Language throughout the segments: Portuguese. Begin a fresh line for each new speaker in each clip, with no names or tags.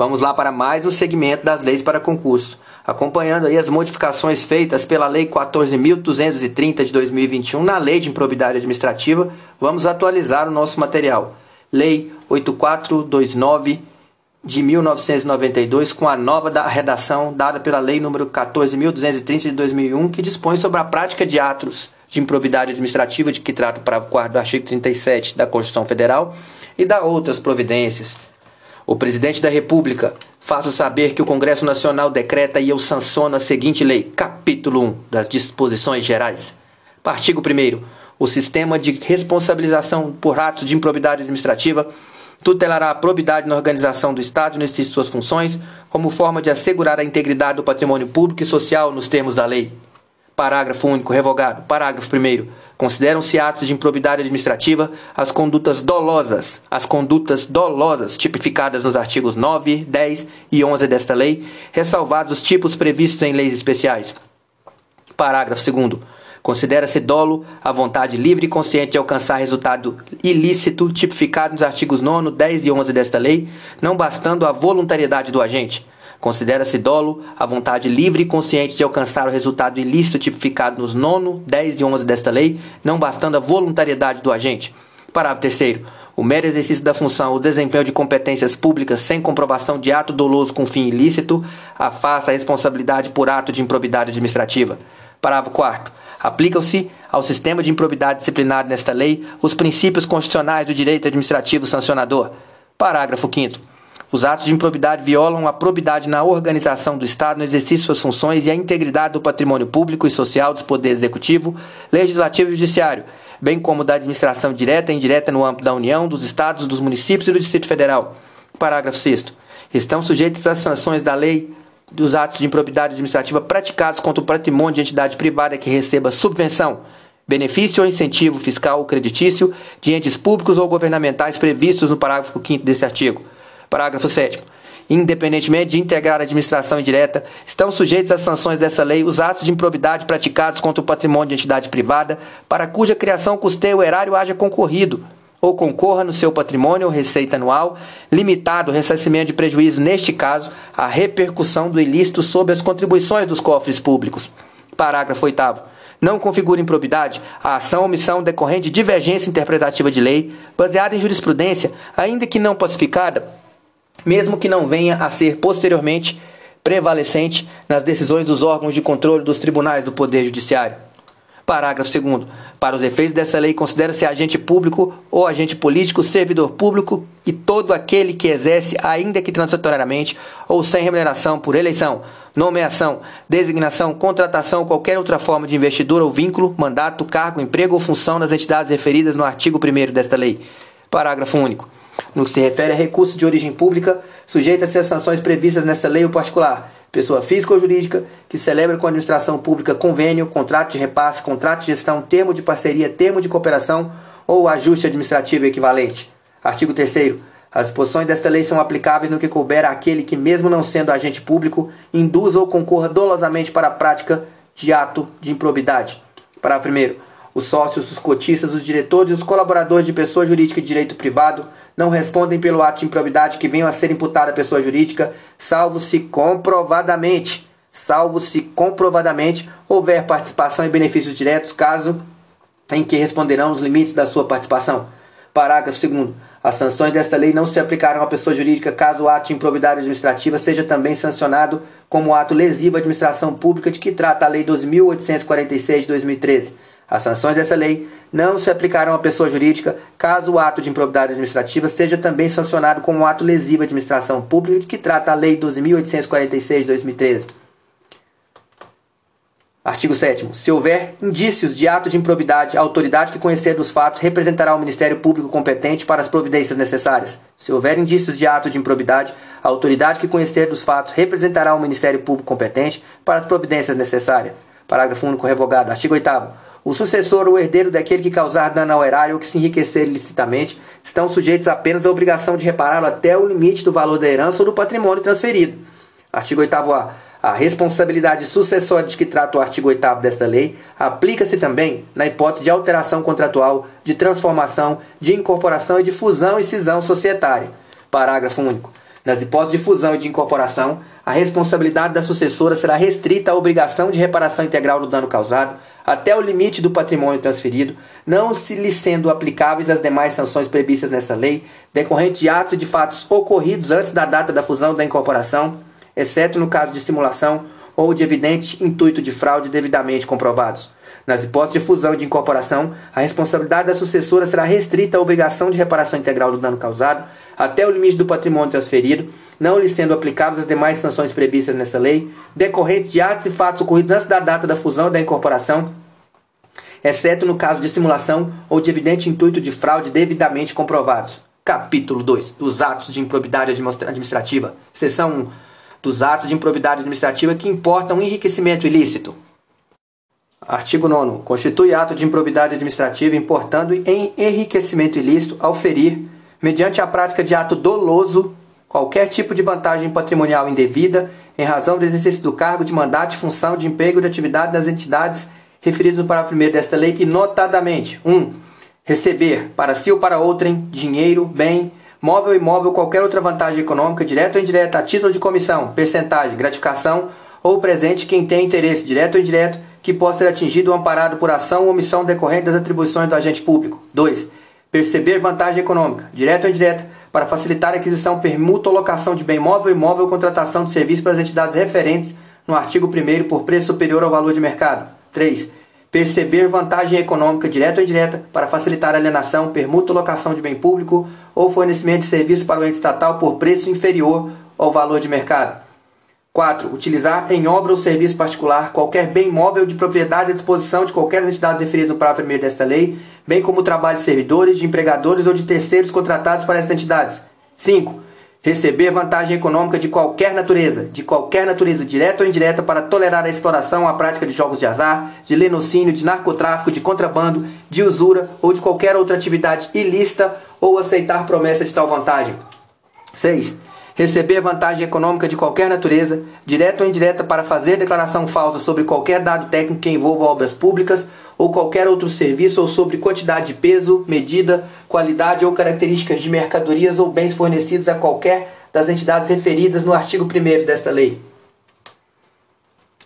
Vamos lá para mais um segmento das leis para concurso. Acompanhando aí as modificações feitas pela Lei 14.230 de 2021 na Lei de Improbidade Administrativa, vamos atualizar o nosso material. Lei 8429 de 1992 com a nova da redação dada pela Lei número 14.230 de 2001 que dispõe sobre a prática de atos de improbidade administrativa de que trata o parágrafo 4 do artigo 37 da Constituição Federal e da outras providências o presidente da República faço saber que o Congresso Nacional decreta e eu sanciono a seguinte lei, capítulo 1 das disposições gerais. Artigo 1 O sistema de responsabilização por atos de improbidade administrativa tutelará a probidade na organização do Estado nestas suas funções, como forma de assegurar a integridade do patrimônio público e social nos termos da lei. Parágrafo único revogado. Parágrafo 1 Consideram-se atos de improbidade administrativa as condutas dolosas, as condutas dolosas tipificadas nos artigos 9, 10 e 11 desta lei, ressalvados os tipos previstos em leis especiais. Parágrafo 2 Considera-se dolo a vontade livre e consciente de alcançar resultado ilícito tipificado nos artigos 9, 10 e 11 desta lei, não bastando a voluntariedade do agente. Considera-se dolo a vontade livre e consciente de alcançar o resultado ilícito tipificado nos 9, 10 e 11 desta lei, não bastando a voluntariedade do agente. Parágrafo 3 o mero exercício da função ou desempenho de competências públicas sem comprovação de ato doloso com fim ilícito afasta a responsabilidade por ato de improbidade administrativa. Parágrafo 4 Aplicam-se ao sistema de improbidade disciplinar nesta lei os princípios constitucionais do direito administrativo sancionador. Parágrafo 5 os atos de improbidade violam a probidade na organização do Estado, no exercício de suas funções e a integridade do patrimônio público e social dos poderes executivo, legislativo e judiciário, bem como da administração direta e indireta no âmbito da União, dos Estados, dos municípios e do Distrito Federal. Parágrafo 6 Estão sujeitos às sanções da lei dos atos de improbidade administrativa praticados contra o patrimônio de entidade privada que receba subvenção, benefício ou incentivo fiscal ou creditício de entes públicos ou governamentais previstos no parágrafo 5 deste artigo Parágrafo 7 independentemente de integrar a administração indireta, estão sujeitos às sanções dessa lei os atos de improbidade praticados contra o patrimônio de entidade privada, para cuja criação custeio o erário haja concorrido, ou concorra no seu patrimônio ou receita anual, limitado o ressarcimento de prejuízo, neste caso, a repercussão do ilícito sobre as contribuições dos cofres públicos. Parágrafo 8 não configura improbidade a ação ou omissão decorrente de divergência interpretativa de lei, baseada em jurisprudência, ainda que não pacificada, mesmo que não venha a ser posteriormente prevalecente nas decisões dos órgãos de controle dos tribunais do Poder Judiciário. Parágrafo 2. Para os efeitos dessa lei, considera-se agente público ou agente político, servidor público e todo aquele que exerce, ainda que transitoriamente ou sem remuneração por eleição, nomeação, designação, contratação ou qualquer outra forma de investidura ou vínculo, mandato, cargo, emprego ou função nas entidades referidas no artigo 1 desta lei. Parágrafo único. No que se refere a recursos de origem pública, sujeita-se às sanções previstas nesta lei ou particular. Pessoa física ou jurídica que celebra com a administração pública convênio, contrato de repasse, contrato de gestão, termo de parceria, termo de cooperação ou ajuste administrativo equivalente. Artigo 3 as disposições desta lei são aplicáveis no que couber àquele que, mesmo não sendo agente público, induza ou concorra dolosamente para a prática de ato de improbidade. Parágrafo 1. Os sócios, os cotistas, os diretores e os colaboradores de pessoa jurídica de direito privado não respondem pelo ato de improbidade que venham a ser imputado à pessoa jurídica, salvo se comprovadamente, salvo se comprovadamente houver participação e benefícios diretos, caso em que responderão os limites da sua participação. Parágrafo 2 as sanções desta lei não se aplicarão à pessoa jurídica caso o ato de improbidade administrativa seja também sancionado como ato lesivo à administração pública de que trata a Lei 12.846 de 2013. As sanções dessa lei não se aplicarão à pessoa jurídica caso o ato de improbidade administrativa seja também sancionado como um ato lesivo à administração pública de que trata a Lei 12.846 de 2013. Artigo 7 Se houver indícios de ato de improbidade, a autoridade que conhecer dos fatos representará o Ministério Público competente para as providências necessárias. Se houver indícios de ato de improbidade, a autoridade que conhecer dos fatos representará o Ministério Público competente para as providências necessárias. Parágrafo único revogado. Artigo 8 o sucessor ou herdeiro daquele que causar dano ao erário ou que se enriquecer ilicitamente estão sujeitos apenas à obrigação de repará-lo até o limite do valor da herança ou do patrimônio transferido. Artigo 8a. A responsabilidade sucessória de que trata o artigo 8 desta lei aplica-se também na hipótese de alteração contratual, de transformação, de incorporação e de fusão e cisão societária. Parágrafo único. Nas hipóteses de fusão e de incorporação, a responsabilidade da sucessora será restrita à obrigação de reparação integral do dano causado, até o limite do patrimônio transferido, não se lhe sendo aplicáveis as demais sanções previstas nessa lei, decorrente de atos e de fatos ocorridos antes da data da fusão da incorporação, exceto no caso de simulação ou de evidente intuito de fraude devidamente comprovados. Nas hipóteses de fusão e de incorporação, a responsabilidade da sucessora será restrita à obrigação de reparação integral do dano causado, até o limite do patrimônio transferido, não lhe sendo aplicáveis as demais sanções previstas nessa lei, decorrentes de atos e fatos ocorridos antes da data da fusão e da incorporação, exceto no caso de simulação ou de evidente intuito de fraude devidamente comprovados. Capítulo 2 dos atos de improbidade administrativa. Seção 1 dos atos de improbidade administrativa que importam enriquecimento ilícito. Artigo 9. Constitui ato de improbidade administrativa importando em enriquecimento ilícito ao ferir, mediante a prática de ato doloso, qualquer tipo de vantagem patrimonial indevida em razão do exercício do cargo de mandato, função, de emprego ou de atividade das entidades referidas no parágrafo 1 desta lei e notadamente 1. Um, receber para si ou para outrem dinheiro, bem, móvel, imóvel, qualquer outra vantagem econômica, direta ou indireta, a título de comissão, percentagem, gratificação ou presente quem tem interesse direto ou indireto que possa ser atingido ou amparado por ação ou omissão decorrente das atribuições do agente público. 2. Perceber vantagem econômica, direta ou indireta, para facilitar a aquisição, permuta ou locação de bem móvel, imóvel ou contratação de serviço pelas entidades referentes no artigo 1 por preço superior ao valor de mercado. 3. Perceber vantagem econômica direta ou indireta para facilitar a alienação, permuta ou locação de bem público ou fornecimento de serviço para o ente estatal por preço inferior ao valor de mercado. 4. Utilizar em obra ou serviço particular qualquer bem móvel de propriedade à disposição de qualquer das entidades referidas no parágrafo 1 desta lei, bem como o trabalho de servidores, de empregadores ou de terceiros contratados para essas entidades. 5. Receber vantagem econômica de qualquer natureza, de qualquer natureza, direta ou indireta, para tolerar a exploração, a prática de jogos de azar, de lenocínio, de narcotráfico, de contrabando, de usura ou de qualquer outra atividade ilícita ou aceitar promessa de tal vantagem. 6 receber vantagem econômica de qualquer natureza, direta ou indireta, para fazer declaração falsa sobre qualquer dado técnico que envolva obras públicas ou qualquer outro serviço ou sobre quantidade de peso, medida, qualidade ou características de mercadorias ou bens fornecidos a qualquer das entidades referidas no artigo 1 desta lei.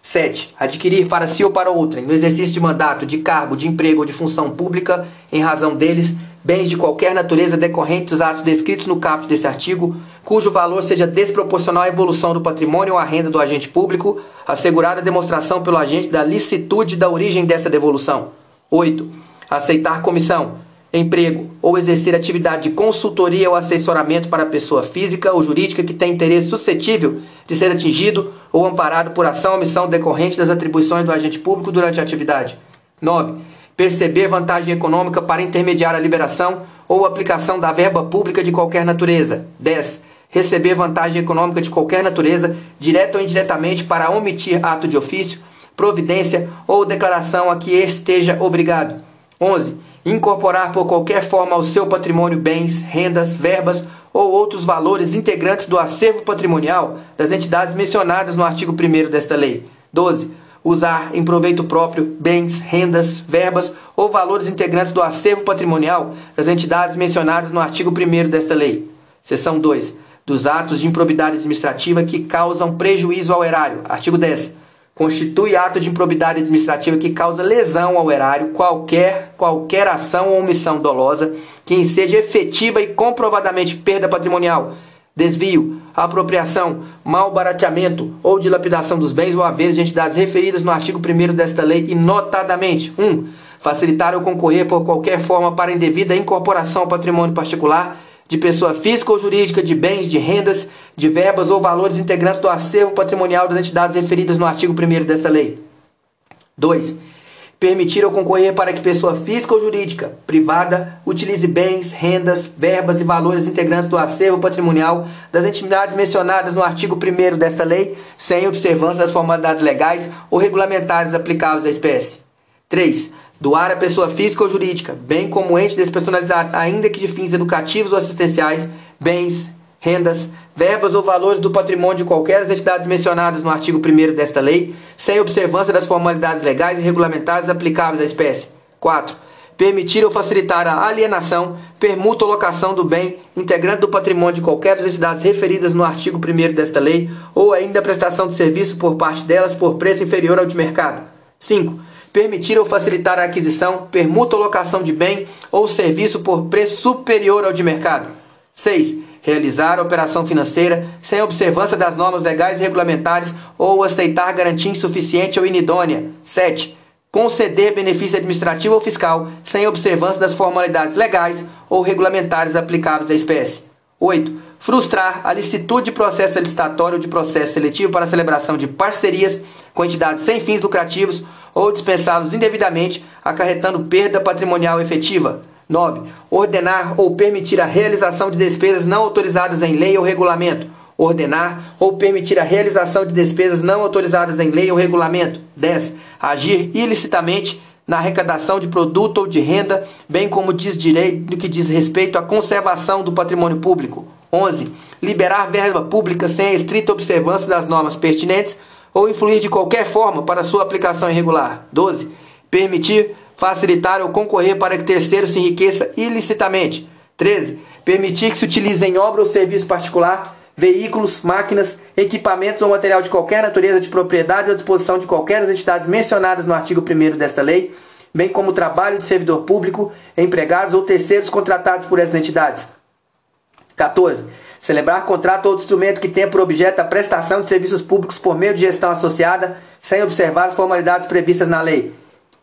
7. Adquirir para si ou para outrem, no exercício de mandato, de cargo, de emprego ou de função pública, em razão deles, bens de qualquer natureza decorrentes dos atos descritos no caput desse artigo, cujo valor seja desproporcional à evolução do patrimônio ou à renda do agente público, assegurada a demonstração pelo agente da licitude da origem dessa devolução. 8. Aceitar comissão, emprego ou exercer atividade de consultoria ou assessoramento para pessoa física ou jurídica que tem interesse suscetível de ser atingido ou amparado por ação ou omissão decorrente das atribuições do agente público durante a atividade. 9 perceber vantagem econômica para intermediar a liberação ou aplicação da verba pública de qualquer natureza. 10. Receber vantagem econômica de qualquer natureza, direta ou indiretamente, para omitir ato de ofício, providência ou declaração a que esteja obrigado. 11. Incorporar por qualquer forma ao seu patrimônio bens, rendas, verbas ou outros valores integrantes do acervo patrimonial das entidades mencionadas no artigo 1 desta lei. 12 usar em proveito próprio bens, rendas, verbas ou valores integrantes do acervo patrimonial das entidades mencionadas no artigo 1 desta lei. Seção 2. Dos atos de improbidade administrativa que causam prejuízo ao erário. Artigo 10. Constitui ato de improbidade administrativa que causa lesão ao erário qualquer, qualquer ação ou omissão dolosa que seja efetiva e comprovadamente perda patrimonial desvio, apropriação, malbarateamento ou dilapidação dos bens ou haveres de entidades referidas no artigo 1 desta lei e notadamente 1. Um, facilitar ou concorrer por qualquer forma para indevida incorporação ao patrimônio particular de pessoa física ou jurídica de bens, de rendas, de verbas ou valores integrantes do acervo patrimonial das entidades referidas no artigo 1 desta lei. 2 permitir ou concorrer para que pessoa física ou jurídica privada utilize bens, rendas, verbas e valores integrantes do acervo patrimonial das entidades mencionadas no artigo 1 desta lei, sem observância das formalidades legais ou regulamentares aplicáveis à espécie. 3. Doar a pessoa física ou jurídica, bem como ente despersonalizado, ainda que de fins educativos ou assistenciais, bens, rendas, verbas ou valores do patrimônio de qualquer das entidades mencionadas no artigo 1 desta lei, sem observância das formalidades legais e regulamentares aplicáveis à espécie. 4. permitir ou facilitar a alienação, permuta ou locação do bem integrante do patrimônio de qualquer das entidades referidas no artigo 1 desta lei, ou ainda a prestação de serviço por parte delas por preço inferior ao de mercado. 5. Permitir ou facilitar a aquisição, permuta ou locação de bem ou serviço por preço superior ao de mercado. 6. Realizar operação financeira sem observância das normas legais e regulamentares ou aceitar garantia insuficiente ou inidônea. 7 conceder benefício administrativo ou fiscal sem observância das formalidades legais ou regulamentares aplicáveis à espécie. 8. Frustrar a licitude de processo licitatório ou de processo seletivo para celebração de parcerias com entidades sem fins lucrativos ou dispensá-los indevidamente, acarretando perda patrimonial efetiva. 9. Ordenar ou permitir a realização de despesas não autorizadas em lei ou regulamento ordenar ou permitir a realização de despesas não autorizadas em lei ou regulamento. 10. Agir ilicitamente na arrecadação de produto ou de renda, bem como diz direito no que diz respeito à conservação do patrimônio público. 11. Liberar verba pública sem a estrita observância das normas pertinentes ou influir de qualquer forma para sua aplicação irregular. 12. Permitir, facilitar ou concorrer para que terceiro se enriqueça ilicitamente. 13. Permitir que se utilize em obra ou serviço particular veículos, máquinas, equipamentos ou material de qualquer natureza de propriedade ou disposição de qualquer das entidades mencionadas no artigo 1 desta lei, bem como o trabalho de servidor público, empregados ou terceiros contratados por essas entidades. 14. Celebrar contrato ou instrumento que tenha por objeto a prestação de serviços públicos por meio de gestão associada, sem observar as formalidades previstas na lei.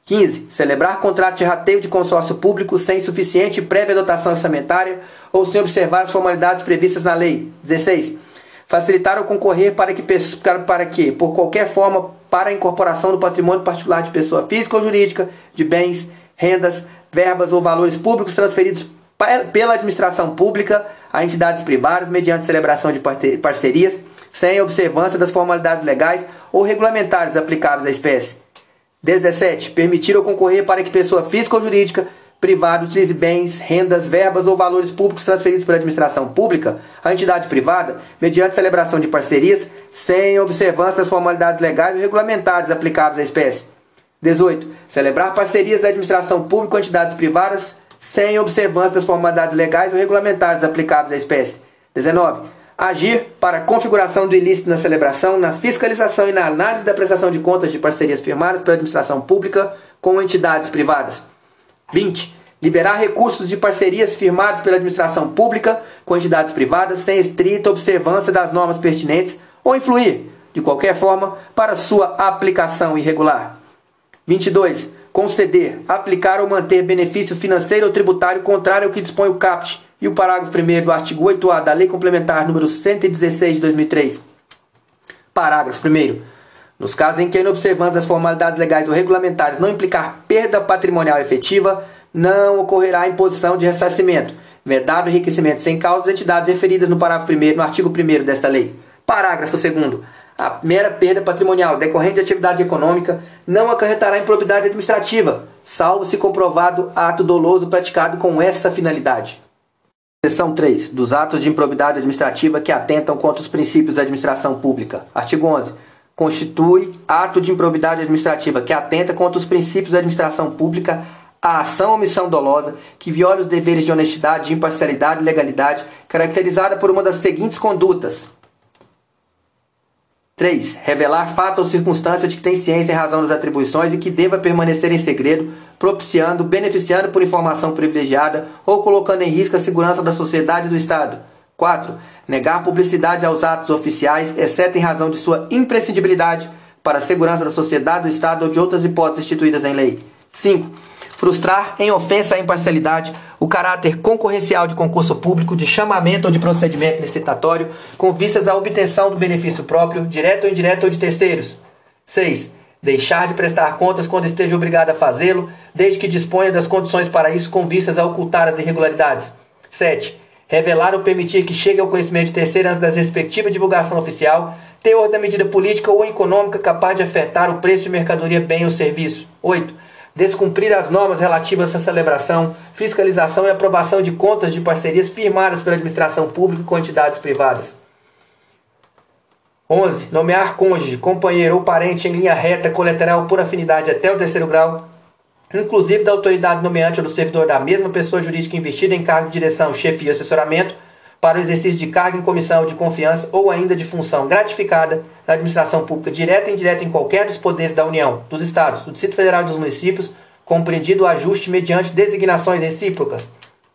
15. Celebrar contrato de rateio de consórcio público sem suficiente prévia dotação orçamentária ou sem observar as formalidades previstas na lei. 16. Facilitar ou concorrer para que, para que, por qualquer forma, para a incorporação do patrimônio particular de pessoa física ou jurídica, de bens, rendas, verbas ou valores públicos transferidos pela administração pública a entidades privadas mediante celebração de parcerias, sem observância das formalidades legais ou regulamentares aplicáveis à espécie. 17. Permitir ou concorrer para que pessoa física ou jurídica privada utilize bens, rendas, verbas ou valores públicos transferidos pela administração pública à entidade privada, mediante celebração de parcerias, sem observância das formalidades legais ou regulamentares aplicáveis à espécie. 18. Celebrar parcerias da administração pública com entidades privadas, sem observância das formalidades legais ou regulamentares aplicáveis à espécie. 19 agir para a configuração do ilícito na celebração, na fiscalização e na análise da prestação de contas de parcerias firmadas pela administração pública com entidades privadas. 20. Liberar recursos de parcerias firmadas pela administração pública com entidades privadas sem estrita observância das normas pertinentes ou influir, de qualquer forma, para sua aplicação irregular. 22. Conceder, aplicar ou manter benefício financeiro ou tributário contrário ao que dispõe o CAPT e o parágrafo 1 do artigo 8A da Lei Complementar número 116 de 2003. Parágrafo 1 nos casos em que a inobservância das formalidades legais ou regulamentares não implicar perda patrimonial efetiva, não ocorrerá imposição de ressarcimento, vedado enriquecimento sem causa das entidades referidas no parágrafo 1 no artigo 1 desta lei. Parágrafo 2 a mera perda patrimonial decorrente de atividade econômica não acarretará improbidade administrativa, salvo se comprovado ato doloso praticado com essa finalidade. Seção 3. Dos atos de improbidade administrativa que atentam contra os princípios da administração pública. Artigo 11. Constitui ato de improbidade administrativa que atenta contra os princípios da administração pública a ação ou omissão dolosa que viola os deveres de honestidade, de imparcialidade e legalidade, caracterizada por uma das seguintes condutas: 3. Revelar fato ou circunstância de que tem ciência em razão das atribuições e que deva permanecer em segredo, propiciando, beneficiando por informação privilegiada ou colocando em risco a segurança da sociedade e do Estado. 4. Negar publicidade aos atos oficiais, exceto em razão de sua imprescindibilidade para a segurança da sociedade, do Estado ou de outras hipóteses instituídas em lei. 5 frustrar em ofensa à imparcialidade o caráter concorrencial de concurso público, de chamamento ou de procedimento licitatório, com vistas à obtenção do benefício próprio, direto ou indireto ou de terceiros. 6. Deixar de prestar contas quando esteja obrigado a fazê-lo, desde que disponha das condições para isso, com vistas a ocultar as irregularidades. 7. Revelar ou permitir que chegue ao conhecimento de terceiros da respectiva divulgação oficial, teor da medida política ou econômica capaz de afetar o preço de mercadoria, bem ou serviço. 8 descumprir as normas relativas à celebração, fiscalização e aprovação de contas de parcerias firmadas pela administração pública com entidades privadas. 11. Nomear cônjuge, companheiro ou parente em linha reta colateral por afinidade até o terceiro grau. inclusive da autoridade nomeante ou do servidor da mesma pessoa jurídica investida em cargo de direção, chefia e assessoramento, para o exercício de cargo em comissão de confiança ou ainda de função gratificada na administração pública direta e indireta em qualquer dos poderes da União, dos Estados, do Distrito Federal e dos municípios, compreendido o ajuste mediante designações recíprocas.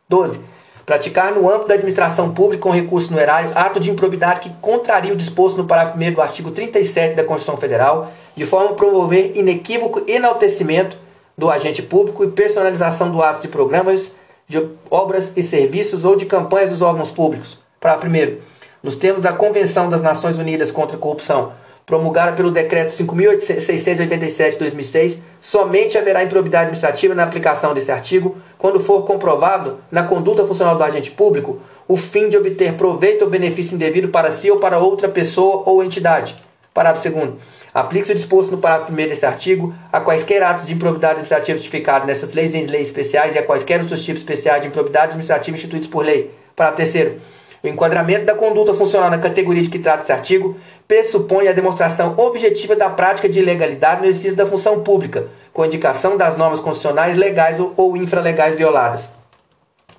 12. Praticar no âmbito da administração pública com recurso no erário ato de improbidade que contraria o disposto no parágrafo 1 do artigo 37 da Constituição Federal, de forma a promover inequívoco enaltecimento do agente público e personalização do ato de programas de obras e serviços ou de campanhas dos órgãos públicos. Para primeiro, nos termos da Convenção das Nações Unidas contra a Corrupção, promulgada pelo Decreto 5.687 de 2006, somente haverá improbidade administrativa na aplicação desse artigo quando for comprovado, na conduta funcional do agente público, o fim de obter proveito ou benefício indevido para si ou para outra pessoa ou entidade. Parágrafo 2 Aplica-se o disposto no parágrafo 1 desse artigo a quaisquer atos de improbidade administrativa justificados nessas leis e em leis especiais e a quaisquer outros tipos especiais de improbidade administrativa instituídos por lei. Parágrafo 3 o enquadramento da conduta funcional na categoria de que trata esse artigo pressupõe a demonstração objetiva da prática de ilegalidade no exercício da função pública, com indicação das normas constitucionais legais ou infralegais violadas.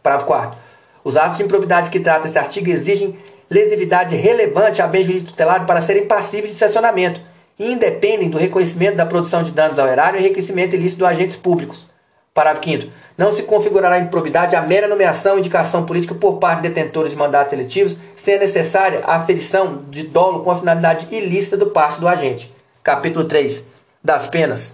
Parágrafo 4 Os atos de improbidade que trata esse artigo exigem lesividade relevante a bem jurídico tutelado para serem passíveis de sancionamento e independem do reconhecimento da produção de danos ao erário e enriquecimento ilícito de agentes públicos. Parágrafo 5 Não se configurará improbidade a mera nomeação e indicação política por parte de detentores de mandatos eletivos, sem necessária a aferição de dolo com a finalidade ilícita do parte do agente. Capítulo 3 das penas.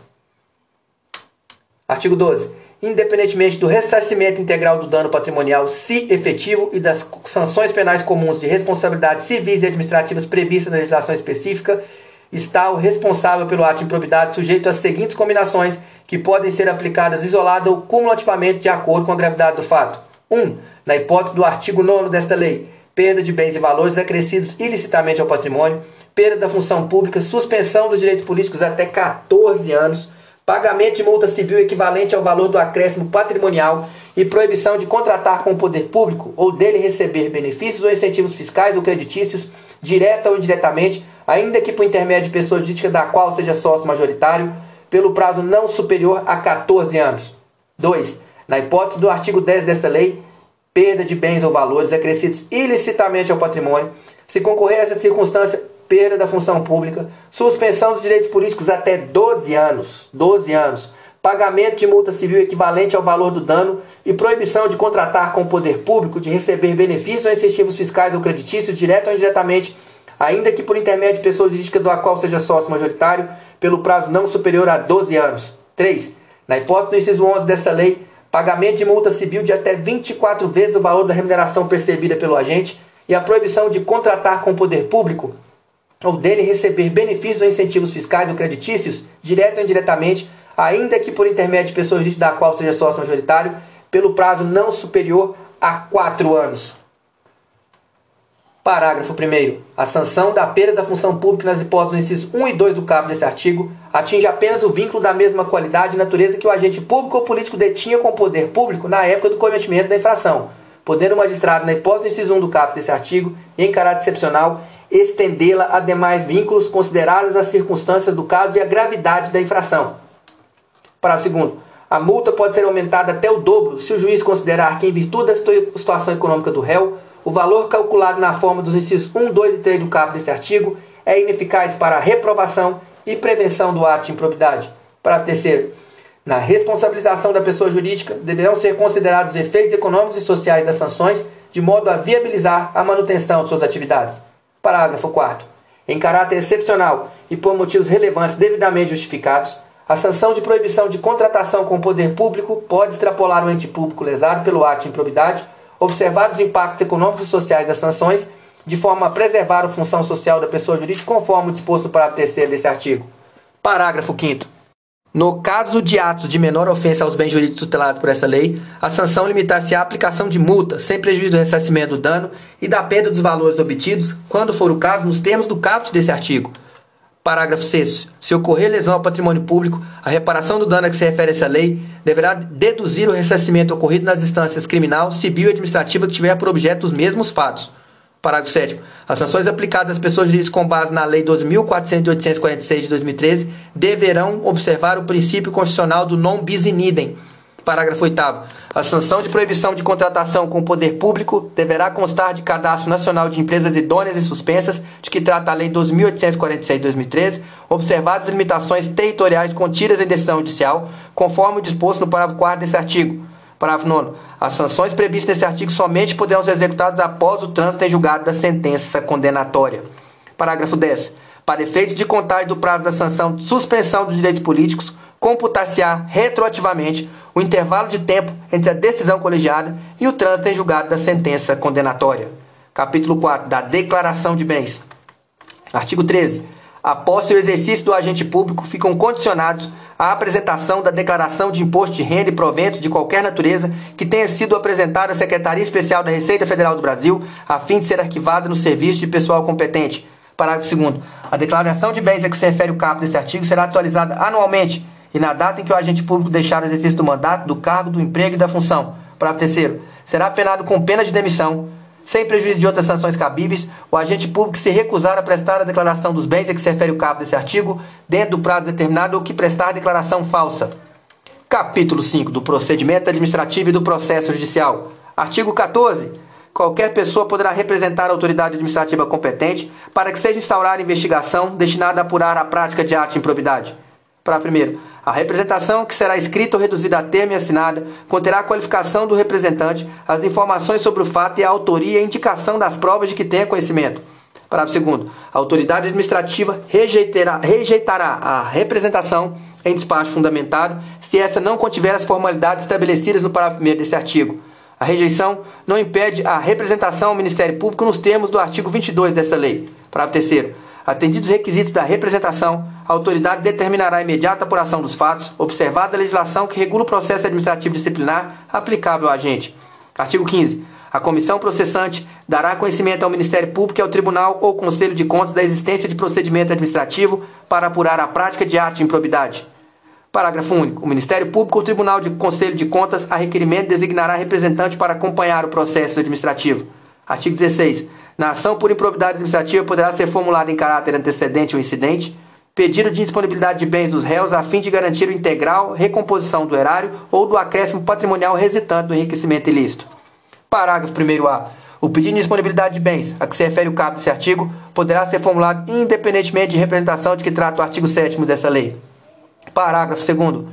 Artigo 12. Independentemente do ressarcimento integral do dano patrimonial, se efetivo, e das sanções penais comuns de responsabilidades civis e administrativas previstas na legislação específica, está o responsável pelo ato de improbidade sujeito às seguintes combinações que podem ser aplicadas isolada ou cumulativamente de acordo com a gravidade do fato. 1. Um, na hipótese do artigo 9 desta lei, perda de bens e valores acrescidos ilicitamente ao patrimônio, perda da função pública, suspensão dos direitos políticos até 14 anos, pagamento de multa civil equivalente ao valor do acréscimo patrimonial e proibição de contratar com o poder público ou dele receber benefícios ou incentivos fiscais ou creditícios, direta ou indiretamente, ainda que por intermédio de pessoa jurídica da qual seja sócio majoritário, pelo prazo não superior a 14 anos. 2. Na hipótese do artigo 10 desta lei, perda de bens ou valores acrescidos ilicitamente ao patrimônio, se concorrer a essa circunstância, perda da função pública, suspensão dos direitos políticos até 12 anos, 12 anos, pagamento de multa civil equivalente ao valor do dano e proibição de contratar com o poder público, de receber benefícios ou incentivos fiscais ou creditícios, direto ou indiretamente, ainda que por intermédio de pessoa jurídica do qual seja sócio majoritário, pelo prazo não superior a 12 anos. 3. Na hipótese do inciso 11 desta lei, pagamento de multa civil de até 24 vezes o valor da remuneração percebida pelo agente e a proibição de contratar com o poder público ou dele receber benefícios ou incentivos fiscais ou creditícios, direto ou indiretamente, ainda que por intermédio de pessoas da qual seja sócio majoritário, pelo prazo não superior a 4 anos. Parágrafo 1 A sanção da perda da função pública nas hipóteses do inciso 1 e 2 do cabo desse artigo atinge apenas o vínculo da mesma qualidade e natureza que o agente público ou político detinha com o poder público na época do cometimento da infração, podendo o magistrado, na hipótese do inciso 1 do cabo desse artigo, em caráter excepcional, estendê-la a demais vínculos consideradas as circunstâncias do caso e a gravidade da infração. Parágrafo 2 A multa pode ser aumentada até o dobro se o juiz considerar que, em virtude da situação econômica do réu, o valor calculado na forma dos incisos 1, 2 e 3 do caput desse artigo é ineficaz para a reprovação e prevenção do ato de improbidade. Parágrafo terceiro. Na responsabilização da pessoa jurídica, deverão ser considerados os efeitos econômicos e sociais das sanções, de modo a viabilizar a manutenção de suas atividades. Parágrafo 4. Em caráter excepcional e por motivos relevantes devidamente justificados, a sanção de proibição de contratação com o poder público pode extrapolar o ente público lesado pelo ato de improbidade observados os impactos econômicos e sociais das sanções, de forma a preservar a função social da pessoa jurídica, conforme o disposto no parágrafo 3 desse artigo. Parágrafo 5. No caso de atos de menor ofensa aos bens jurídicos tutelados por essa lei, a sanção limitar-se à aplicação de multa, sem prejuízo do ressarcimento do dano e da perda dos valores obtidos, quando for o caso, nos termos do caput desse artigo. Parágrafo 6. Se ocorrer lesão ao patrimônio público, a reparação do dano a que se refere essa lei deverá deduzir o ressarcimento ocorrido nas instâncias criminal, civil e administrativa que tiver por objeto os mesmos fatos. Parágrafo 7 As sanções aplicadas às pessoas jurídicas com base na Lei 12.446 de 2013 deverão observar o princípio constitucional do non bis in idem. Parágrafo 8 A sanção de proibição de contratação com o poder público deverá constar de cadastro nacional de empresas idôneas e suspensas, de que trata a Lei 2.846 de 2013, observadas as limitações territoriais contidas em decisão judicial, conforme o disposto no parágrafo 4 desse artigo. Parágrafo 9. As sanções previstas nesse artigo somente poderão ser executadas após o trânsito em julgado da sentença condenatória. Parágrafo 10. Para efeitos de contagem do prazo da sanção de suspensão dos direitos políticos, computar-se-á retroativamente o intervalo de tempo entre a decisão colegiada e o trânsito em julgado da sentença condenatória. Capítulo 4 da Declaração de Bens. Artigo 13. A posse e o exercício do agente público ficam condicionados a apresentação da declaração de imposto de renda e proventos de qualquer natureza que tenha sido apresentada à Secretaria Especial da Receita Federal do Brasil, a fim de ser arquivada no serviço de pessoal competente. Parágrafo 2. A declaração de bens a que se refere o caput deste artigo será atualizada anualmente e na data em que o agente público deixar o exercício do mandato, do cargo, do emprego e da função. Parágrafo 3. Será penado com pena de demissão sem prejuízo de outras sanções cabíveis, o agente público se recusar a prestar a declaração dos bens a que se refere o cabo desse artigo, dentro do prazo determinado ou que prestar declaração falsa. Capítulo 5 do Procedimento Administrativo e do Processo Judicial. Artigo 14. Qualquer pessoa poderá representar a autoridade administrativa competente para que seja instaurada investigação destinada a apurar a prática de arte de improbidade. Para primeiro, a representação, que será escrita ou reduzida a termo e assinada, conterá a qualificação do representante, as informações sobre o fato e a autoria e indicação das provas de que tenha conhecimento. Parágrafo 2. A autoridade administrativa rejeitará, rejeitará a representação em despacho fundamentado se esta não contiver as formalidades estabelecidas no parágrafo 1 deste artigo. A rejeição não impede a representação ao Ministério Público nos termos do artigo 22 dessa lei. Parágrafo 3. Atendidos os requisitos da representação, a autoridade determinará a imediata apuração dos fatos, observada a legislação que regula o processo administrativo disciplinar aplicável ao agente. Artigo 15. A comissão processante dará conhecimento ao Ministério Público e ao Tribunal ou Conselho de Contas da existência de procedimento administrativo para apurar a prática de arte de improbidade. Parágrafo único. O Ministério Público ou Tribunal de Conselho de Contas, a requerimento, designará representante para acompanhar o processo administrativo. Artigo 16. Na ação por improbidade administrativa poderá ser formulado em caráter antecedente ou incidente pedido de disponibilidade de bens dos réus a fim de garantir o integral recomposição do erário ou do acréscimo patrimonial resultante do enriquecimento ilícito. Parágrafo 1a. O pedido de disponibilidade de bens, a que se refere o cabo desse artigo, poderá ser formulado independentemente de representação de que trata o artigo 7 dessa lei. Parágrafo 2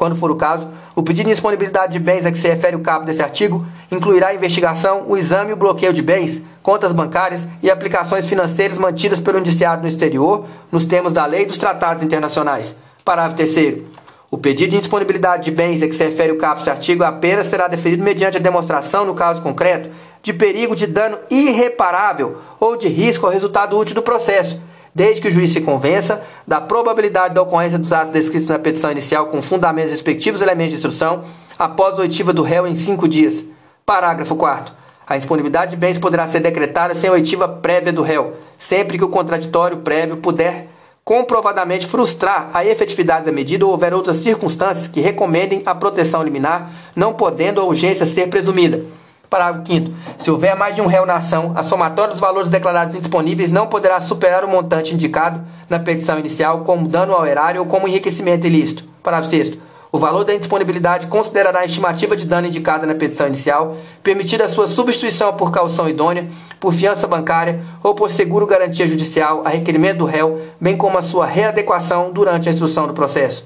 quando for o caso, o pedido de disponibilidade de bens a que se refere o cabo desse artigo incluirá a investigação, o exame e o bloqueio de bens, contas bancárias e aplicações financeiras mantidas pelo indiciado no exterior, nos termos da lei e dos tratados internacionais. Parágrafo 3 o pedido de disponibilidade de bens a que se refere o caput artigo apenas será deferido mediante a demonstração, no caso concreto, de perigo de dano irreparável ou de risco ao resultado útil do processo, desde que o juiz se convença da probabilidade da ocorrência dos atos descritos na petição inicial com fundamentos respectivos elementos de instrução após a oitiva do réu em cinco dias. Parágrafo 4 A indisponibilidade de bens poderá ser decretada sem oitiva prévia do réu, sempre que o contraditório prévio puder comprovadamente frustrar a efetividade da medida ou houver outras circunstâncias que recomendem a proteção liminar, não podendo a urgência ser presumida. Parágrafo 5 Se houver mais de um réu na ação, a somatória dos valores declarados indisponíveis não poderá superar o montante indicado na petição inicial como dano ao erário ou como enriquecimento ilícito. Parágrafo 6 O valor da indisponibilidade considerará a estimativa de dano indicada na petição inicial, permitida a sua substituição por caução idônea, por fiança bancária ou por seguro garantia judicial a requerimento do réu, bem como a sua readequação durante a instrução do processo.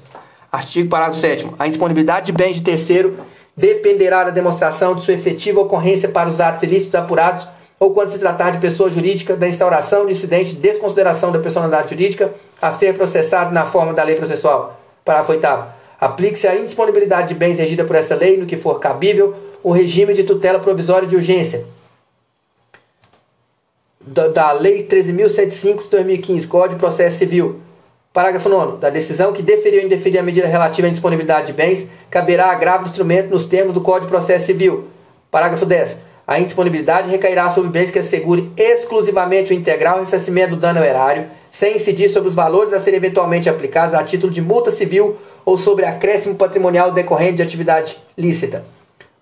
Artigo parágrafo 7 A indisponibilidade de bens de terceiro dependerá da demonstração de sua efetiva ocorrência para os atos ilícitos apurados ou quando se tratar de pessoa jurídica, da instauração de incidente de desconsideração da personalidade jurídica a ser processado na forma da lei processual. Parágrafo 8 Aplique-se a indisponibilidade de bens regida por essa lei no que for cabível o regime de tutela provisória de urgência da, da Lei 13.105 de 2015, Código de Processo Civil, Parágrafo 9. Da decisão que deferiu ou indeferir a medida relativa à indisponibilidade de bens, caberá agravo do instrumento nos termos do Código de Processo Civil. Parágrafo 10. A indisponibilidade recairá sobre bens que assegure exclusivamente o integral ressarcimento do dano ao erário, sem incidir sobre os valores a serem eventualmente aplicados a título de multa civil ou sobre acréscimo patrimonial decorrente de atividade lícita.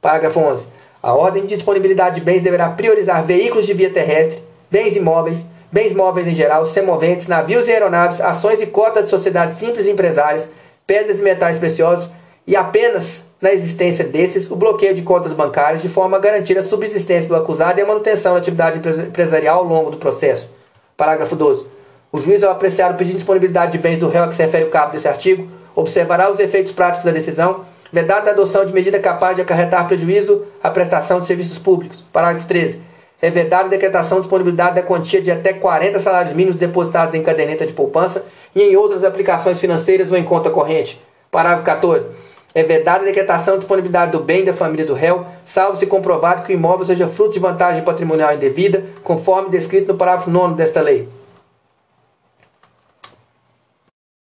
Parágrafo 11. A ordem de disponibilidade de bens deverá priorizar veículos de via terrestre, bens imóveis, bens móveis em geral, semoventes, navios e aeronaves, ações e cotas de sociedades simples e empresárias, pedras e metais preciosos e apenas na existência desses o bloqueio de contas bancárias de forma a garantir a subsistência do acusado e a manutenção da atividade empresarial ao longo do processo. Parágrafo 12. O juiz, ao apreciar o pedido de disponibilidade de bens do réu a que se refere o cabo desse artigo, observará os efeitos práticos da decisão, vedada a adoção de medida capaz de acarretar prejuízo à prestação de serviços públicos. Parágrafo 13. É vedada a decretação de disponibilidade da quantia de até 40 salários mínimos depositados em caderneta de poupança e em outras aplicações financeiras ou em conta corrente. Parágrafo 14. É vedada a decretação de disponibilidade do bem da família do réu, salvo se comprovado que o imóvel seja fruto de vantagem patrimonial indevida, conforme descrito no parágrafo 9 desta lei.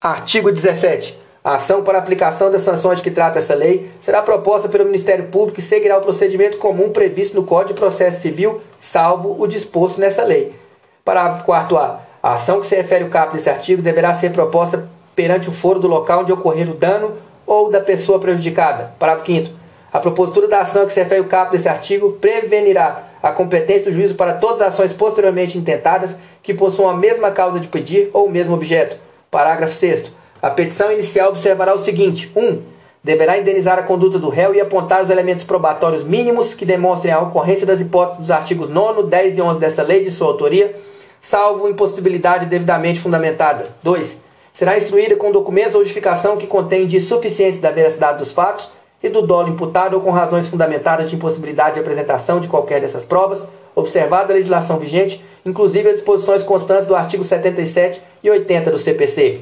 Artigo 17. A ação para aplicação das sanções que trata essa lei será proposta pelo Ministério Público e seguirá o procedimento comum previsto no Código de Processo Civil, salvo o disposto nessa lei. Parágrafo 4a. A ação que se refere ao caput desse artigo deverá ser proposta perante o foro do local onde ocorrer o dano ou da pessoa prejudicada. Parágrafo 5 A propositura da ação que se refere ao caput desse artigo prevenirá a competência do juízo para todas as ações posteriormente intentadas que possuam a mesma causa de pedir ou o mesmo objeto Parágrafo 6. A petição inicial observará o seguinte: 1. Um, deverá indenizar a conduta do réu e apontar os elementos probatórios mínimos que demonstrem a ocorrência das hipóteses dos artigos 9, 10 e 11 desta lei de sua autoria, salvo impossibilidade devidamente fundamentada. 2. Será instruída com documentos ou justificação que contém de suficientes da veracidade dos fatos e do dolo imputado ou com razões fundamentadas de impossibilidade de apresentação de qualquer dessas provas, observada a legislação vigente, inclusive as disposições constantes do artigo 77 e 80 do CPC.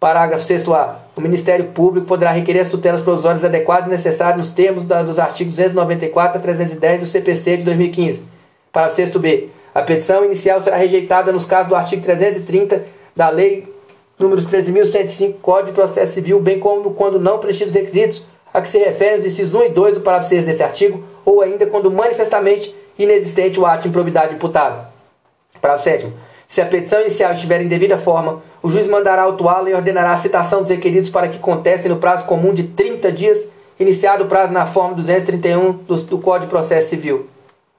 Parágrafo 6a. O Ministério Público poderá requerer as tutelas provisórias adequadas e necessárias nos termos da, dos artigos 294 a 310 do CPC de 2015. Parágrafo 6b. A petição inicial será rejeitada nos casos do artigo 330 da Lei números 13.105, Código de Processo Civil, bem como quando não preenchidos os requisitos a que se referem os incisos 1 e 2 do parágrafo 6 desse artigo, ou ainda quando manifestamente inexistente o ato de improbidade imputado. Parágrafo 7 se a petição inicial estiver em devida forma, o juiz mandará autuá-la e ordenará a citação dos requeridos para que contestem no prazo comum de 30 dias, iniciado o prazo na forma 231 do, do Código de Processo Civil.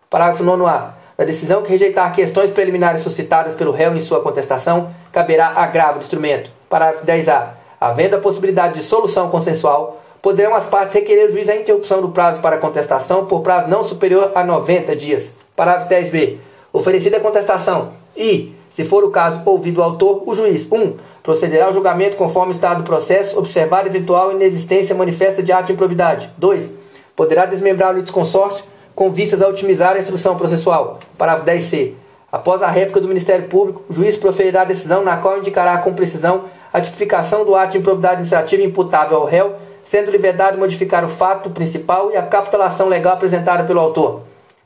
Parágrafo 9a. Na decisão que rejeitar questões preliminares suscitadas pelo réu em sua contestação, caberá agravo do instrumento. Parágrafo 10a. Havendo a possibilidade de solução consensual, poderão as partes requerer o juiz a interrupção do prazo para contestação por prazo não superior a 90 dias. Parágrafo 10b. Oferecida a contestação e, se for o caso ouvido o autor, o juiz 1. Um, procederá ao julgamento conforme o estado do processo, observar eventual inexistência manifesta de ato de improbidade. 2. Poderá desmembrar o litisconsórcio com vistas a otimizar a instrução processual. Parágrafo 10c. Após a réplica do Ministério Público, o juiz proferirá a decisão na qual indicará com precisão a tipificação do ato de improbidade administrativa imputável ao réu, sendo liberdade modificar o fato principal e a capitulação legal apresentada pelo autor.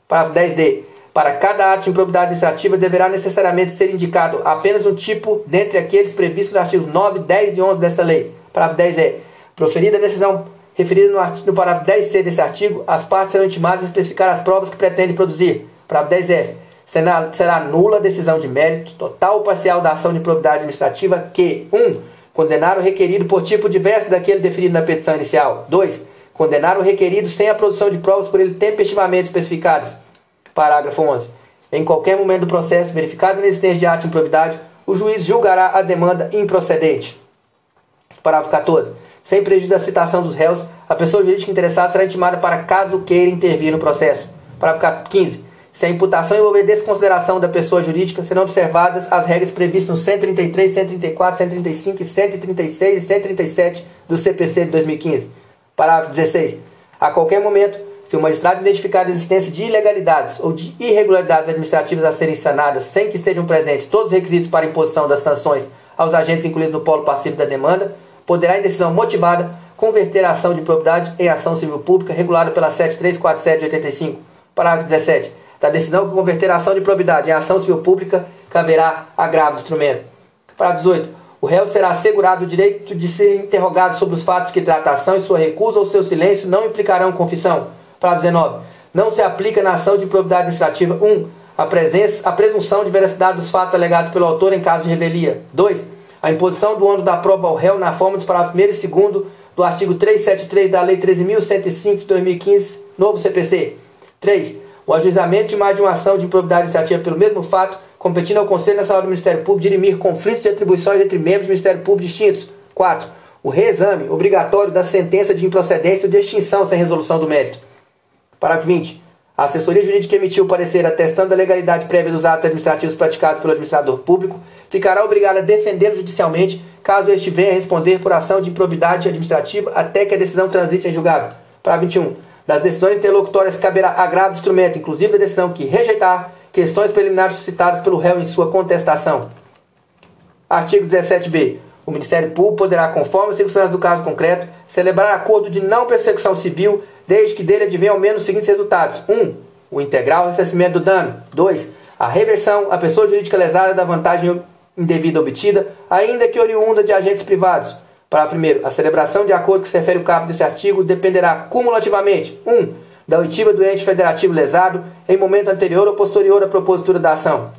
Parágrafo 10d. Para cada ato de improbidade administrativa deverá necessariamente ser indicado apenas um tipo dentre aqueles previstos nos artigos 9, 10 e 11 desta lei. Parágrafo 10 é: proferida a decisão referida no, artigo, no parágrafo 10c desse artigo, as partes serão intimadas a especificar as provas que pretendem produzir. Parágrafo 10f. Será, será nula a decisão de mérito total ou parcial da ação de improbidade administrativa que 1. Um, condenar o requerido por tipo diverso daquele definido na petição inicial. 2. Condenar o requerido sem a produção de provas por ele tempestivamente especificadas. Parágrafo 11. Em qualquer momento do processo, verificado a inexistência de ato de improbidade, o juiz julgará a demanda improcedente. Parágrafo 14. Sem prejuízo da citação dos réus, a pessoa jurídica interessada será intimada para caso queira intervir no processo. Parágrafo 15. Se a imputação envolver desconsideração da pessoa jurídica, serão observadas as regras previstas no 133, 134, 135, 136 e 137 do CPC de 2015. Parágrafo 16. A qualquer momento, se o magistrado identificar a existência de ilegalidades ou de irregularidades administrativas a serem sanadas sem que estejam presentes todos os requisitos para imposição das sanções aos agentes incluídos no polo passivo da demanda, poderá, em decisão motivada, converter a ação de propriedade em ação civil pública regulada pela 7347 de 85. Parágrafo 17. Da decisão que converter a ação de propriedade em ação civil pública, caberá agravo do instrumento. Parágrafo 18. O réu será assegurado o direito de ser interrogado sobre os fatos que trata a ação e sua recusa ou seu silêncio não implicarão confissão Parágrafo 19. Não se aplica na ação de improbidade administrativa 1. Um, a, presença, a presunção de veracidade dos fatos alegados pelo autor em caso de revelia. 2. A imposição do ônus da prova ao réu na forma dos parágrafos 1 e 2 do artigo 373 da Lei 13.105 de 2015, novo CPC. 3. O ajuizamento de mais de uma ação de improbidade administrativa pelo mesmo fato, competindo ao Conselho Nacional do Ministério Público dirimir conflitos de atribuições entre membros do Ministério Público distintos. 4. O reexame obrigatório da sentença de improcedência ou de extinção sem resolução do mérito. Parágrafo 20. A assessoria jurídica emitiu o parecer atestando a legalidade prévia dos atos administrativos praticados pelo administrador público, ficará obrigada a defendê-lo judicialmente, caso este venha a responder por ação de improbidade administrativa até que a decisão transite em julgado. Parágrafo 21. Das decisões interlocutórias caberá agravo de instrumento, inclusive da decisão que rejeitar questões preliminares suscitadas pelo réu em sua contestação. Artigo 17b. O Ministério Público poderá, conforme as circunstâncias do caso concreto, celebrar acordo de não persecução civil desde que dele advenham ao menos os seguintes resultados: 1. Um, o integral ressarcimento do dano. 2. A reversão à pessoa jurídica lesada da vantagem indevida obtida, ainda que oriunda de agentes privados. Para primeiro, a celebração de acordo que se refere o cabo deste artigo dependerá cumulativamente 1. Um, da oitiva do ente federativo lesado em momento anterior ou posterior à propositura da ação.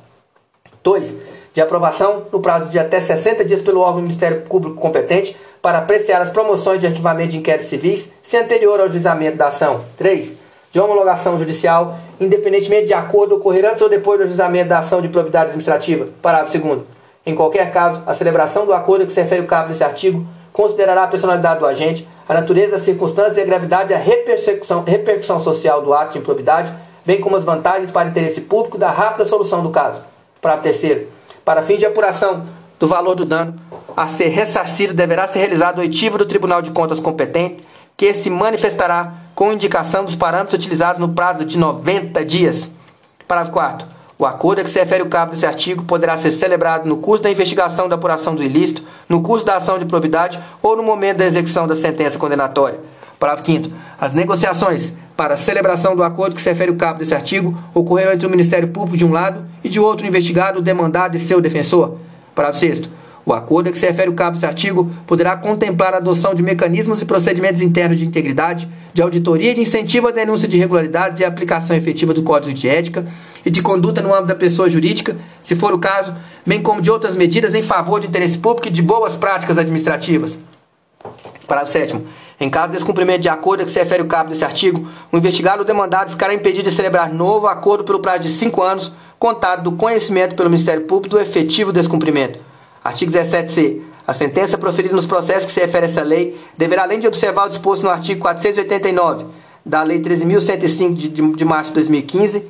2. De aprovação no prazo de até 60 dias pelo órgão do Ministério Público competente para apreciar as promoções de arquivamento de inquéritos civis se anterior ao juizamento da ação. 3. De homologação judicial, independentemente de acordo ocorrer antes ou depois do juizamento da ação de probidade administrativa. Parágrafo 2. Em qualquer caso, a celebração do acordo que se refere o cabo desse artigo considerará a personalidade do agente, a natureza das circunstâncias e a gravidade e a repercussão, repercussão social do ato de improbidade, bem como as vantagens para o interesse público da rápida solução do caso. Parágrafo 3. Para fins de apuração do valor do dano a ser ressarcido deverá ser realizado o oitivo do Tribunal de Contas competente, que se manifestará com indicação dos parâmetros utilizados no prazo de 90 dias. Parágrafo 4. O acordo a que se refere o cabo desse artigo poderá ser celebrado no curso da investigação da apuração do ilícito, no curso da ação de probidade ou no momento da execução da sentença condenatória. Parágrafo 5. As negociações para a celebração do acordo que se refere o cabo desse artigo ocorrerão entre o Ministério Público de um lado e de outro investigado, demandado e seu defensor. Parágrafo 6. O acordo a que se refere o cabo desse artigo poderá contemplar a adoção de mecanismos e procedimentos internos de integridade, de auditoria e de incentivo à denúncia de irregularidades e aplicação efetiva do Código de Ética e de conduta no âmbito da pessoa jurídica, se for o caso, bem como de outras medidas em favor do interesse público e de boas práticas administrativas. Parágrafo 7. Em caso de descumprimento de acordo a que se refere o cabo desse artigo, o investigado ou demandado ficará impedido de celebrar novo acordo pelo prazo de cinco anos, contado do conhecimento pelo Ministério Público do efetivo descumprimento. Artigo 17c. A sentença proferida nos processos que se refere a essa lei deverá, além de observar o disposto no artigo 489 da Lei 13.105 de, de, de março de 2015,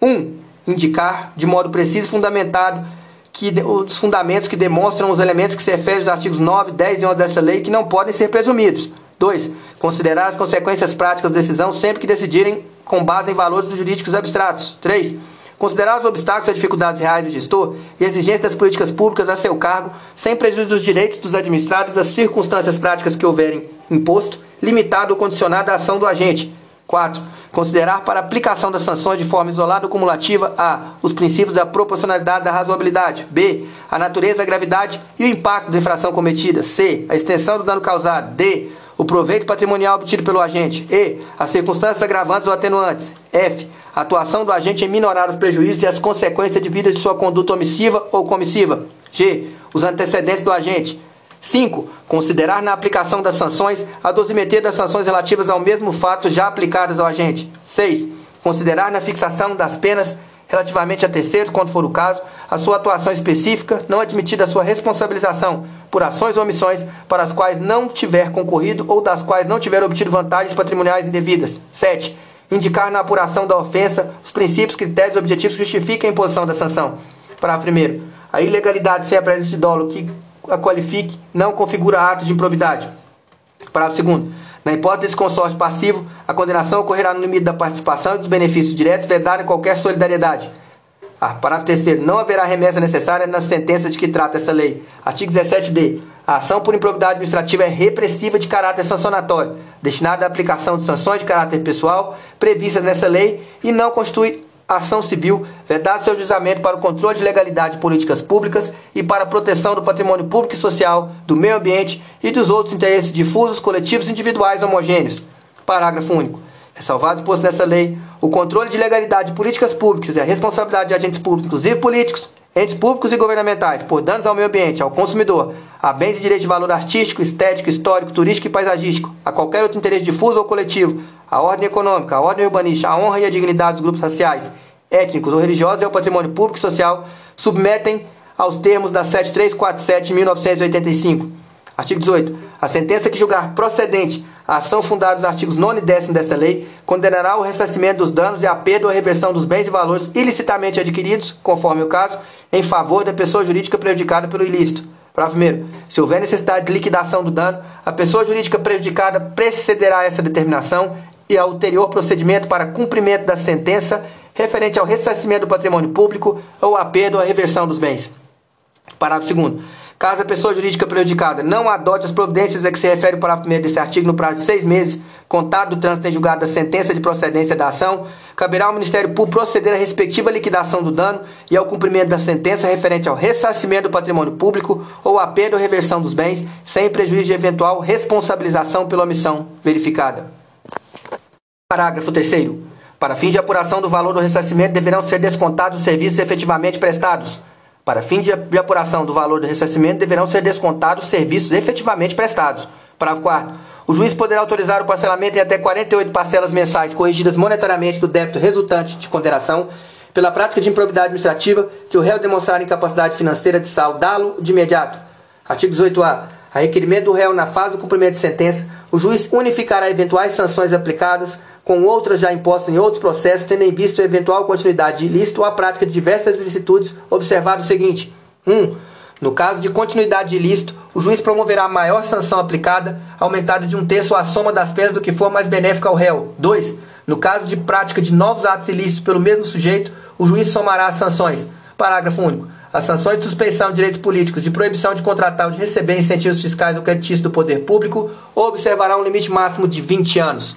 1. Um, indicar de modo preciso e fundamentado que os fundamentos que demonstram os elementos que se referem aos artigos 9, 10 e 11 dessa lei que não podem ser presumidos. 2. Considerar as consequências práticas da decisão sempre que decidirem com base em valores jurídicos abstratos. 3 Considerar os obstáculos e dificuldades reais do gestor e exigências das políticas públicas a seu cargo, sem prejuízo dos direitos dos administrados das circunstâncias práticas que houverem imposto, limitado ou condicionado à ação do agente. 4. Considerar para aplicação das sanções de forma isolada ou cumulativa a. os princípios da proporcionalidade e da razoabilidade. b. a natureza, a gravidade e o impacto da infração cometida. c. a extensão do dano causado. d. o proveito patrimonial obtido pelo agente. e. as circunstâncias agravantes ou atenuantes. f a atuação do agente em minorar os prejuízos e as consequências devidas de sua conduta omissiva ou comissiva. G. Os antecedentes do agente. 5. Considerar na aplicação das sanções a dosimetria das sanções relativas ao mesmo fato já aplicadas ao agente. 6. Considerar na fixação das penas relativamente a terceiros, quando for o caso, a sua atuação específica, não admitida a sua responsabilização por ações ou omissões para as quais não tiver concorrido ou das quais não tiver obtido vantagens patrimoniais indevidas. 7 indicar na apuração da ofensa os princípios, critérios e objetivos que justificam a imposição da sanção. Parágrafo primeiro. A ilegalidade sem a presença de dolo que a qualifique não configura ato de improbidade. Parágrafo segundo. Na hipótese desse consórcio passivo, a condenação ocorrerá no limite da participação e dos benefícios diretos vedada qualquer solidariedade. Ah, parágrafo terceiro. Não haverá remessa necessária na sentença de que trata esta lei. Artigo 17d. A ação por improbidade administrativa é repressiva de caráter sancionatório, destinada à aplicação de sanções de caráter pessoal previstas nessa lei e não constitui ação civil, vedado seu juizamento para o controle de legalidade de políticas públicas e para a proteção do patrimônio público e social, do meio ambiente e dos outros interesses difusos, coletivos e individuais homogêneos. Parágrafo único. Ressalvado exposto nessa lei, o controle de legalidade de políticas públicas e a responsabilidade de agentes públicos, inclusive políticos, entes públicos e governamentais por danos ao meio ambiente, ao consumidor, a bens e direitos de valor artístico, estético, histórico, turístico e paisagístico, a qualquer outro interesse difuso ou coletivo, a ordem econômica, a ordem urbanística, a honra e a dignidade dos grupos raciais, étnicos ou religiosos e ao patrimônio público e social, submetem aos termos da 7347 de 1985. Artigo 18. A sentença que julgar procedente a ação fundada nos artigos 9 e 10 desta lei condenará o ressarcimento dos danos e a perda ou a reversão dos bens e valores ilicitamente adquiridos, conforme o caso, em favor da pessoa jurídica prejudicada pelo ilícito. Parágrafo 1. Se houver necessidade de liquidação do dano, a pessoa jurídica prejudicada precederá a essa determinação e ao ulterior procedimento para cumprimento da sentença referente ao ressarcimento do patrimônio público ou a perda ou a reversão dos bens. Parágrafo 2. Caso a pessoa jurídica prejudicada não adote as providências a que se refere o parágrafo 1 deste artigo no prazo de seis meses, contado do trânsito em julgado da sentença de procedência da ação, caberá ao Ministério Público proceder à respectiva liquidação do dano e ao cumprimento da sentença referente ao ressarcimento do patrimônio público ou à perda ou reversão dos bens, sem prejuízo de eventual responsabilização pela omissão verificada. Parágrafo 3 Para fins de apuração do valor do ressarcimento deverão ser descontados os serviços efetivamente prestados para fim de apuração do valor do ressarcimento, deverão ser descontados os serviços efetivamente prestados. Parágrafo 4. O juiz poderá autorizar o parcelamento em até 48 parcelas mensais corrigidas monetariamente do débito resultante de condenação pela prática de improbidade administrativa se o réu demonstrar incapacidade financeira de saldá-lo de imediato. Artigo 18-A. A requerimento do réu na fase do cumprimento de sentença, o juiz unificará eventuais sanções aplicadas com outras já impostas em outros processos, tendo em vista a eventual continuidade de ilícito ou a prática de diversas ilicitudes, observado o seguinte: 1. Um, no caso de continuidade de ilícito, o juiz promoverá a maior sanção aplicada, aumentada de um terço a soma das penas do que for mais benéfica ao réu. 2. No caso de prática de novos atos ilícitos pelo mesmo sujeito, o juiz somará as sanções. Parágrafo único. As sanções de suspeição de direitos políticos, de proibição de contratar ou de receber incentivos fiscais ou creditícios do poder público observará um limite máximo de 20 anos.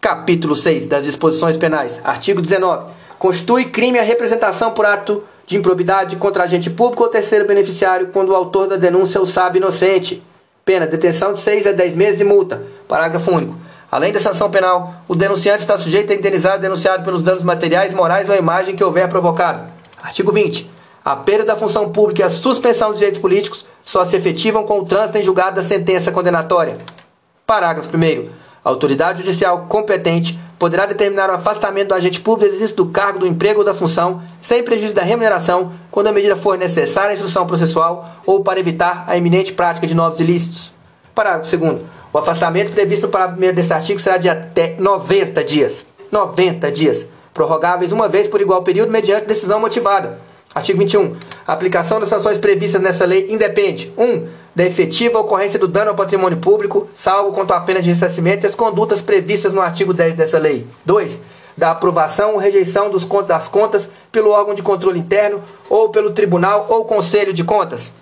Capítulo 6 das disposições penais. Artigo 19. Constitui crime a representação por ato de improbidade contra agente público ou terceiro beneficiário quando o autor da denúncia o sabe inocente. Pena, detenção de 6 a 10 meses e multa. Parágrafo único. Além da sanção penal, o denunciante está sujeito a indenizar o denunciado pelos danos materiais, morais ou imagem que houver provocado. Artigo 20. A perda da função pública e a suspensão dos direitos políticos só se efetivam com o trânsito em julgado da sentença condenatória. Parágrafo 1. Autoridade judicial competente poderá determinar o afastamento do agente público do exercício do cargo, do emprego ou da função, sem prejuízo da remuneração, quando a medida for necessária à instrução processual ou para evitar a iminente prática de novos ilícitos. Parágrafo 2. O afastamento previsto no parágrafo 1 deste artigo será de até 90 dias. 90 dias. Prorrogáveis uma vez por igual período mediante decisão motivada. Artigo 21. A aplicação das sanções previstas nessa lei independe 1. Um, da efetiva ocorrência do dano ao patrimônio público, salvo quanto à pena de ressarcimento e as condutas previstas no artigo 10 dessa lei. 2. Da aprovação ou rejeição dos, das contas pelo órgão de controle interno ou pelo tribunal ou conselho de contas.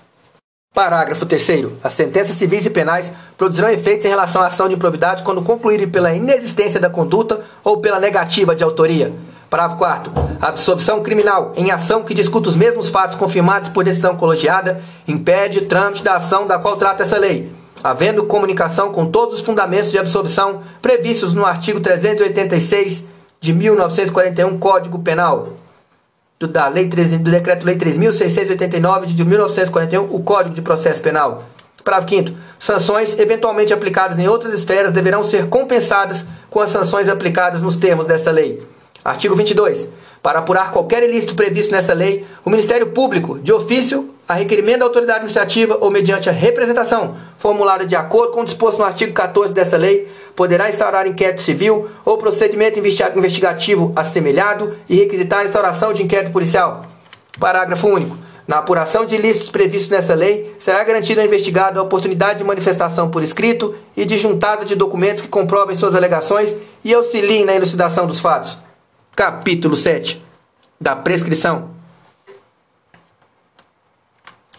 Parágrafo 3. As sentenças civis e penais produzirão efeitos em relação à ação de improbidade quando concluírem pela inexistência da conduta ou pela negativa de autoria. Parágrafo 4. A absorção criminal em ação que discuta os mesmos fatos confirmados por decisão colegiada impede trâmite da ação da qual trata essa lei, havendo comunicação com todos os fundamentos de absorção previstos no artigo 386 de 1941 Código Penal. Do, da lei 13, do Decreto-Lei 3.689 de 1941, o Código de Processo Penal. Parágrafo 5. Sanções eventualmente aplicadas em outras esferas deverão ser compensadas com as sanções aplicadas nos termos desta lei. Artigo 22. Para apurar qualquer ilícito previsto nessa lei, o Ministério Público, de ofício, a requerimento da autoridade administrativa ou mediante a representação formulada de acordo com o disposto no artigo 14 dessa lei, poderá instaurar inquérito civil ou procedimento investigativo assemelhado e requisitar a instauração de inquérito policial. Parágrafo único. Na apuração de ilícitos previstos nessa lei, será garantida ao investigado a oportunidade de manifestação por escrito e de juntada de documentos que comprovem suas alegações e auxiliem na elucidação dos fatos. Capítulo 7 da prescrição.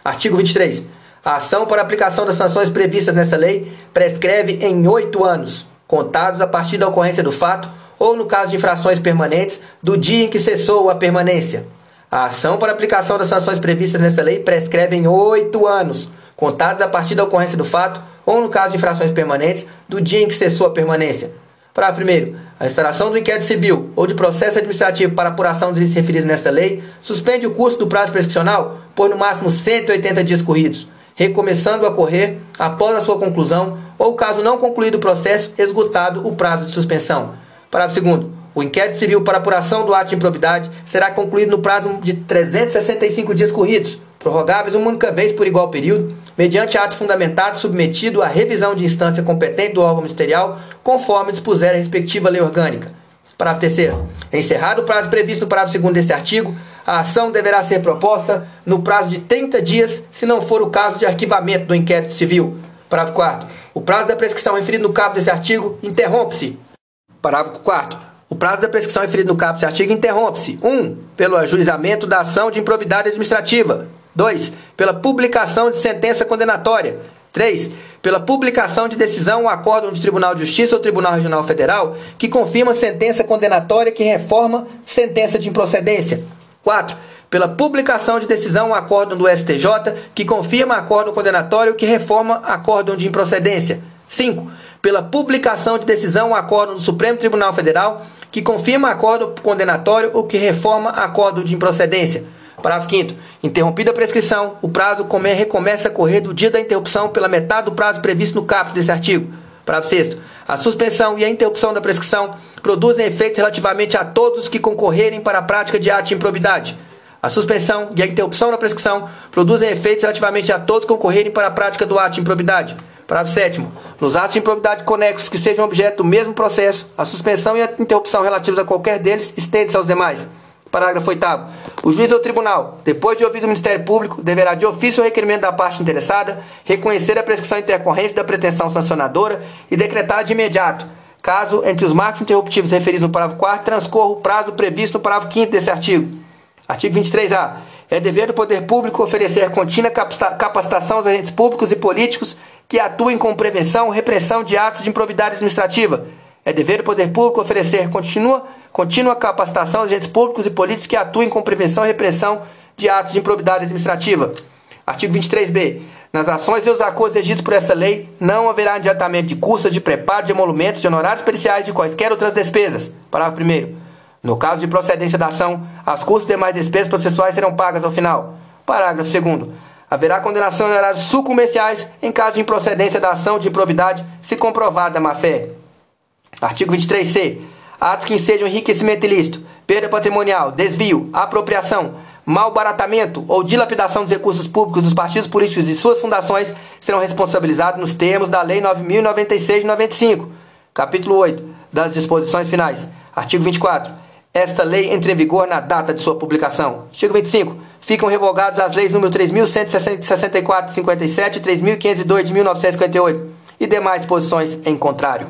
Artigo 23. A ação para aplicação das sanções previstas nessa lei prescreve em oito anos, contados a partir da ocorrência do fato ou, no caso de infrações permanentes, do dia em que cessou a permanência. A ação para aplicação das sanções previstas nessa lei prescreve em oito anos, contados a partir da ocorrência do fato ou, no caso de infrações permanentes, do dia em que cessou a permanência. Parágrafo 1. A instalação do inquérito civil ou de processo administrativo para apuração dos referidos nesta lei suspende o curso do prazo prescricional por no máximo 180 dias corridos, recomeçando a ocorrer após a sua conclusão ou, caso não concluído o processo, esgotado o prazo de suspensão. Parágrafo 2. O inquérito civil para apuração do ato de improbidade será concluído no prazo de 365 dias corridos, prorrogáveis uma única vez por igual período, mediante ato fundamentado submetido à revisão de instância competente do órgão ministerial, conforme dispuser a respectiva lei orgânica. Parágrafo 3 Encerrado o prazo previsto no parágrafo 2 deste artigo, a ação deverá ser proposta no prazo de 30 dias, se não for o caso de arquivamento do inquérito civil. Parágrafo 4 O prazo da prescrição referido no cabo deste artigo interrompe-se. Parágrafo 4 o prazo da prescrição referido no caput artigo interrompe-se 1. Um, pelo ajuizamento da ação de improbidade administrativa. 2. Pela publicação de sentença condenatória. 3. Pela publicação de decisão ou acórdão de Tribunal de Justiça ou Tribunal Regional Federal que confirma sentença condenatória que reforma sentença de improcedência. 4. Pela publicação de decisão ou acórdão do STJ que confirma acórdão condenatório que reforma acórdão de improcedência. 5. Pela publicação de decisão ou acórdão do Supremo Tribunal Federal que confirma acórdão condenatório ou que reforma acórdão de improcedência. Parágrafo 5 Interrompida a prescrição, o prazo come, recomeça a correr do dia da interrupção pela metade do prazo previsto no caput desse artigo. Parágrafo 6 A suspensão e a interrupção da prescrição produzem efeitos relativamente a todos os que concorrerem para a prática de ato de improbidade. A suspensão e a interrupção da prescrição produzem efeitos relativamente a todos que concorrerem para a prática do ato de improbidade. Parágrafo 7 Nos atos de improbidade conexos que sejam objeto do mesmo processo, a suspensão e a interrupção relativos a qualquer deles estende-se aos demais. Parágrafo 8 O juiz ou tribunal, depois de ouvido o Ministério Público, deverá de ofício ou requerimento da parte interessada reconhecer a prescrição intercorrente da pretensão sancionadora e decretá-la de imediato, caso entre os marcos interruptivos referidos no parágrafo 4 transcorra o prazo previsto no parágrafo 5 desse artigo. Artigo 23A. É dever do poder público oferecer contínua capacitação aos agentes públicos e políticos que atuem com prevenção, repressão de atos de improbidade administrativa é dever do poder público oferecer contínua, contínua capacitação aos agentes públicos e políticos que atuem com prevenção e repressão de atos de improbidade administrativa. Artigo 23b. Nas ações e os acordos regidos por esta lei, não haverá adiantamento de custas de preparo de emolumentos, de honorários periciais de quaisquer outras despesas. Parágrafo 1 No caso de procedência da ação, as custas e demais despesas processuais serão pagas ao final. Parágrafo 2 Haverá condenação em honorários sucumbenciais em caso de improcedência da ação de improbidade, se comprovada a má-fé. Artigo 23c. Atos que sejam enriquecimento ilícito, perda patrimonial, desvio, apropriação, malbaratamento ou dilapidação dos recursos públicos dos partidos políticos e suas fundações serão responsabilizados nos termos da Lei 9.096 de 95, capítulo 8, das disposições finais. Artigo 24. Esta lei entra em vigor na data de sua publicação. Artigo 25. Ficam revogadas as leis número 3.164 de 57 e 3.502 de 1958 e demais posições em contrário.